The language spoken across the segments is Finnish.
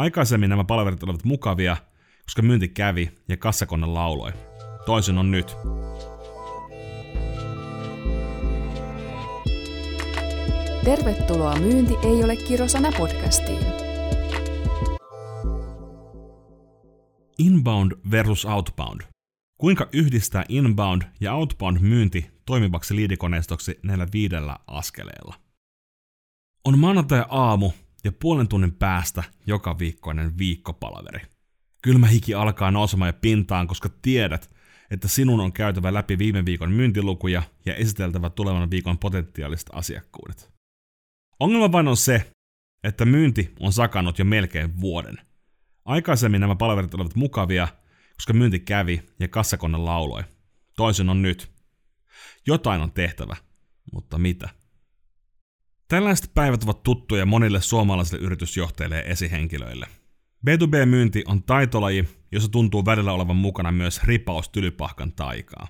Aikaisemmin nämä palaverit olivat mukavia, koska myynti kävi ja kassakone lauloi. Toisin on nyt. Tervetuloa Myynti ei ole kirosana podcastiin. Inbound versus outbound. Kuinka yhdistää inbound ja outbound myynti toimivaksi liidikoneistoksi näillä viidellä askeleella? On maanantai aamu ja puolen tunnin päästä joka viikkoinen viikkopalaveri. Kylmä hiki alkaa nousemaan ja pintaan, koska tiedät, että sinun on käytävä läpi viime viikon myyntilukuja ja esiteltävä tulevan viikon potentiaaliset asiakkuudet. Ongelma vain on se, että myynti on sakannut jo melkein vuoden. Aikaisemmin nämä palaverit olivat mukavia, koska myynti kävi ja kassakone lauloi. Toisin on nyt. Jotain on tehtävä, mutta mitä? Tällaiset päivät ovat tuttuja monille suomalaisille yritysjohtajille ja esihenkilöille. B2B-myynti on taitolaji, jossa tuntuu välillä olevan mukana myös ripaus tylypahkan taikaa.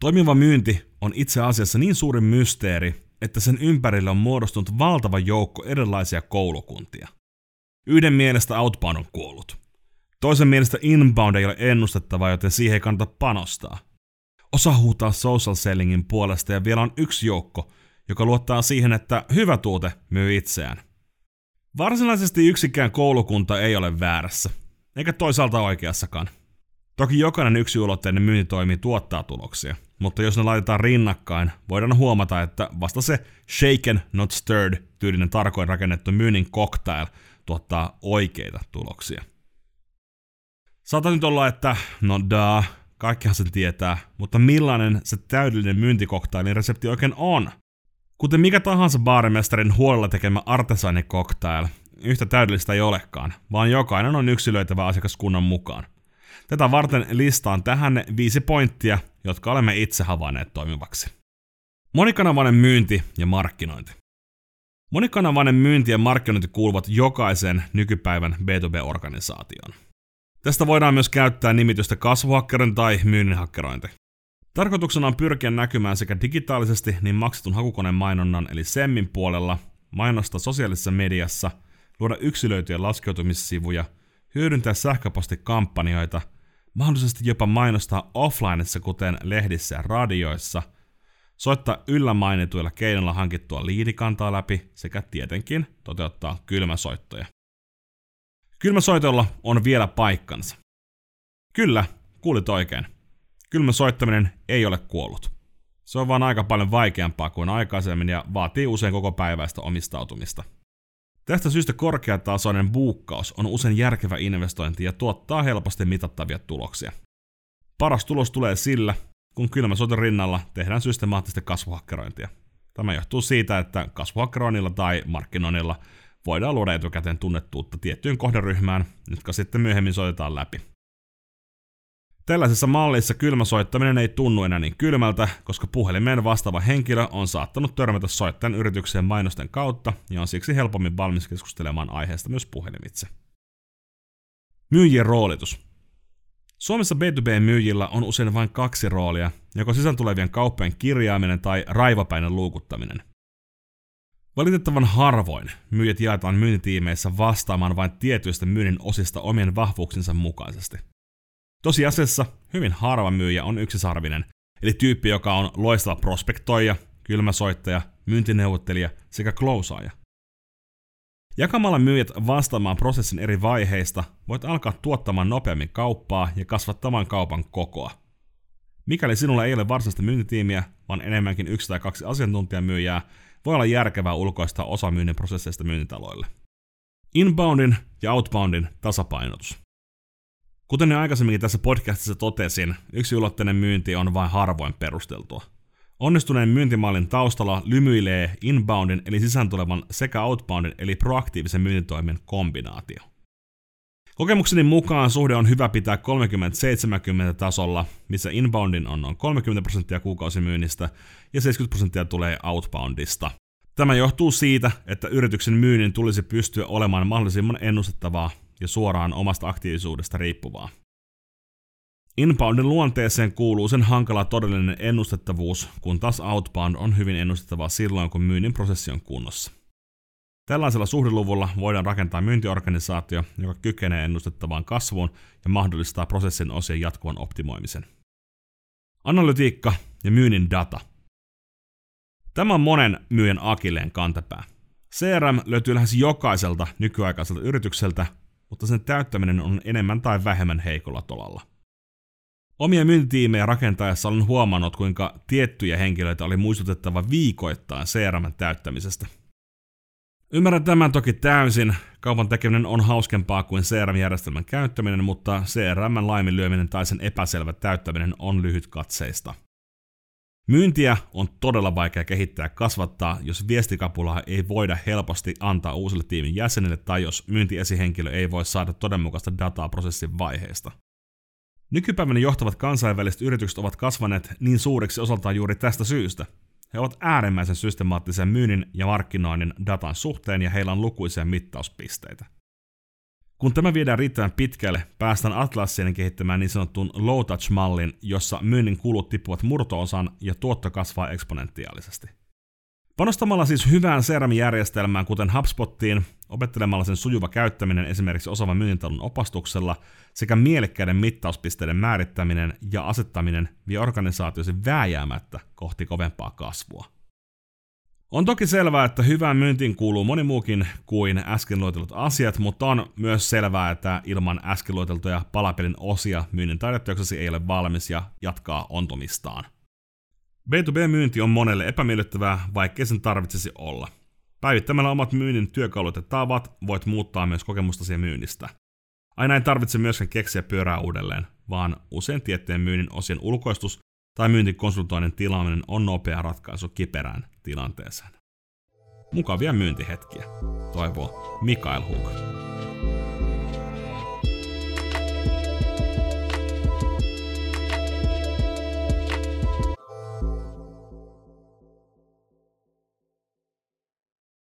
Toimiva myynti on itse asiassa niin suuri mysteeri, että sen ympärille on muodostunut valtava joukko erilaisia koulukuntia. Yhden mielestä outbound on kuollut. Toisen mielestä inbound ei ole ennustettava, joten siihen ei kannata panostaa. Osa huutaa social sellingin puolesta ja vielä on yksi joukko, joka luottaa siihen, että hyvä tuote myy itseään. Varsinaisesti yksikään koulukunta ei ole väärässä, eikä toisaalta oikeassakaan. Toki jokainen yksiulotteinen myyntitoimi tuottaa tuloksia, mutta jos ne laitetaan rinnakkain, voidaan huomata, että vasta se shaken not stirred tyylinen tarkoin rakennettu myynnin cocktail tuottaa oikeita tuloksia. Saattaa nyt olla, että no da, kaikkihan sen tietää, mutta millainen se täydellinen myyntikoktailin resepti oikein on? Kuten mikä tahansa baarimestarin huolella tekemä artesanikoktail, yhtä täydellistä ei olekaan, vaan jokainen on yksilöitävä asiakaskunnan mukaan. Tätä varten listaan tähän ne viisi pointtia, jotka olemme itse havainneet toimivaksi. Monikanavainen myynti ja markkinointi. Monikanavainen myynti ja markkinointi kuuluvat jokaisen nykypäivän B2B-organisaatioon. Tästä voidaan myös käyttää nimitystä kasvuhakkerin tai myynnin hakkerointi. Tarkoituksena on pyrkiä näkymään sekä digitaalisesti niin maksetun hakukoneen mainonnan eli SEMmin puolella, mainosta sosiaalisessa mediassa, luoda yksilöityjä laskeutumissivuja, hyödyntää sähköpostikampanjoita, mahdollisesti jopa mainostaa offlineissa kuten lehdissä ja radioissa, soittaa yllä mainituilla keinoilla hankittua liidikantaa läpi sekä tietenkin toteuttaa kylmäsoittoja. Kylmäsoitolla on vielä paikkansa. Kyllä, kuulit oikein. Kylmä soittaminen ei ole kuollut. Se on vaan aika paljon vaikeampaa kuin aikaisemmin ja vaatii usein koko päiväistä omistautumista. Tästä syystä korkeatasoinen buukkaus on usein järkevä investointi ja tuottaa helposti mitattavia tuloksia. Paras tulos tulee sillä, kun kylmäsoiton rinnalla tehdään systemaattista kasvuhakkerointia. Tämä johtuu siitä, että kasvuhakkeroinnilla tai markkinoinnilla voidaan luoda etukäteen tunnettuutta tiettyyn kohderyhmään, jotka sitten myöhemmin soitetaan läpi. Tällaisessa mallissa kylmäsoittaminen ei tunnu enää niin kylmältä, koska puhelimeen vastaava henkilö on saattanut törmätä soittajan yritykseen mainosten kautta ja on siksi helpommin valmis keskustelemaan aiheesta myös puhelimitse. Myyjien roolitus. Suomessa B2B-myyjillä on usein vain kaksi roolia, joko sisään tulevien kauppojen kirjaaminen tai raivapäinen luukuttaminen. Valitettavan harvoin myyjät jaetaan myyntitiimeissä vastaamaan vain tietyistä myynnin osista omien vahvuuksinsa mukaisesti. Tosiasiassa hyvin harva myyjä on yksisarvinen, eli tyyppi, joka on loistava prospektoija, kylmäsoittaja, myyntineuvottelija sekä klousaaja. Jakamalla myyjät vastaamaan prosessin eri vaiheista, voit alkaa tuottamaan nopeammin kauppaa ja kasvattamaan kaupan kokoa. Mikäli sinulla ei ole varsinaista myyntitiimiä, vaan enemmänkin yksi tai kaksi asiantuntijamyyjää, voi olla järkevää ulkoista osa myynnin prosesseista myyntitaloille. Inboundin ja outboundin tasapainotus. Kuten jo aikaisemminkin tässä podcastissa totesin, yksi ulotteinen myynti on vain harvoin perusteltua. Onnistuneen myyntimallin taustalla lymyilee inboundin eli sisään tulevan sekä outboundin eli proaktiivisen myyntitoimen kombinaatio. Kokemukseni mukaan suhde on hyvä pitää 30-70 tasolla, missä inboundin on noin 30 prosenttia kuukausimyynnistä ja 70 prosenttia tulee outboundista. Tämä johtuu siitä, että yrityksen myynnin tulisi pystyä olemaan mahdollisimman ennustettavaa ja suoraan omasta aktiivisuudesta riippuvaa. Inboundin luonteeseen kuuluu sen hankala todellinen ennustettavuus, kun taas outbound on hyvin ennustettavaa silloin, kun myynnin prosessi on kunnossa. Tällaisella suhdeluvulla voidaan rakentaa myyntiorganisaatio, joka kykenee ennustettavaan kasvuun ja mahdollistaa prosessin osien jatkuvan optimoimisen. Analytiikka ja myynnin data. Tämä on monen myyjän akilleen kantapää. CRM löytyy lähes jokaiselta nykyaikaiselta yritykseltä, mutta sen täyttäminen on enemmän tai vähemmän heikolla tolalla. Omia myyntitiimejä rakentaessa olen huomannut, kuinka tiettyjä henkilöitä oli muistutettava viikoittain CRM täyttämisestä – Ymmärrän tämän toki täysin. Kaupan tekeminen on hauskempaa kuin CRM-järjestelmän käyttäminen, mutta CRM laiminlyöminen tai sen epäselvä täyttäminen on lyhytkatseista. Myyntiä on todella vaikea kehittää ja kasvattaa, jos viestikapulaa ei voida helposti antaa uusille tiimin jäsenille tai jos myyntiesihenkilö ei voi saada todenmukaista dataa prosessin vaiheesta. Nykypäivänä johtavat kansainväliset yritykset ovat kasvaneet niin suuriksi osaltaan juuri tästä syystä – he ovat äärimmäisen systemaattisen myynnin ja markkinoinnin datan suhteen ja heillä on lukuisia mittauspisteitä. Kun tämä viedään riittävän pitkälle, päästään Atlassien kehittämään niin sanotun low touch-mallin, jossa myynnin kulut tippuvat murtoosan ja tuotto kasvaa eksponentiaalisesti. Panostamalla siis hyvään CRM-järjestelmään, kuten HubSpottiin, opettelemalla sen sujuva käyttäminen esimerkiksi osaavan myyntitalon opastuksella sekä mielekkäiden mittauspisteiden määrittäminen ja asettaminen vie organisaatiosi vääjäämättä kohti kovempaa kasvua. On toki selvää, että hyvään myyntiin kuuluu moni muukin kuin äsken luetellut asiat, mutta on myös selvää, että ilman äsken lueteltuja palapelin osia myynnin taidetyöksesi ei ole valmis ja jatkaa ontumistaan. B2B-myynti on monelle epämiellyttävää, vaikkei sen tarvitsisi olla. Päivittämällä omat myynnin työkalut ja tavat voit muuttaa myös kokemustasi myynnistä. Aina ei tarvitse myöskään keksiä pyörää uudelleen, vaan usein tiettyjen myynnin osien ulkoistus tai myyntikonsultoinnin tilaaminen on nopea ratkaisu kiperään tilanteeseen. Mukavia myyntihetkiä, toivoo Mikael Hug.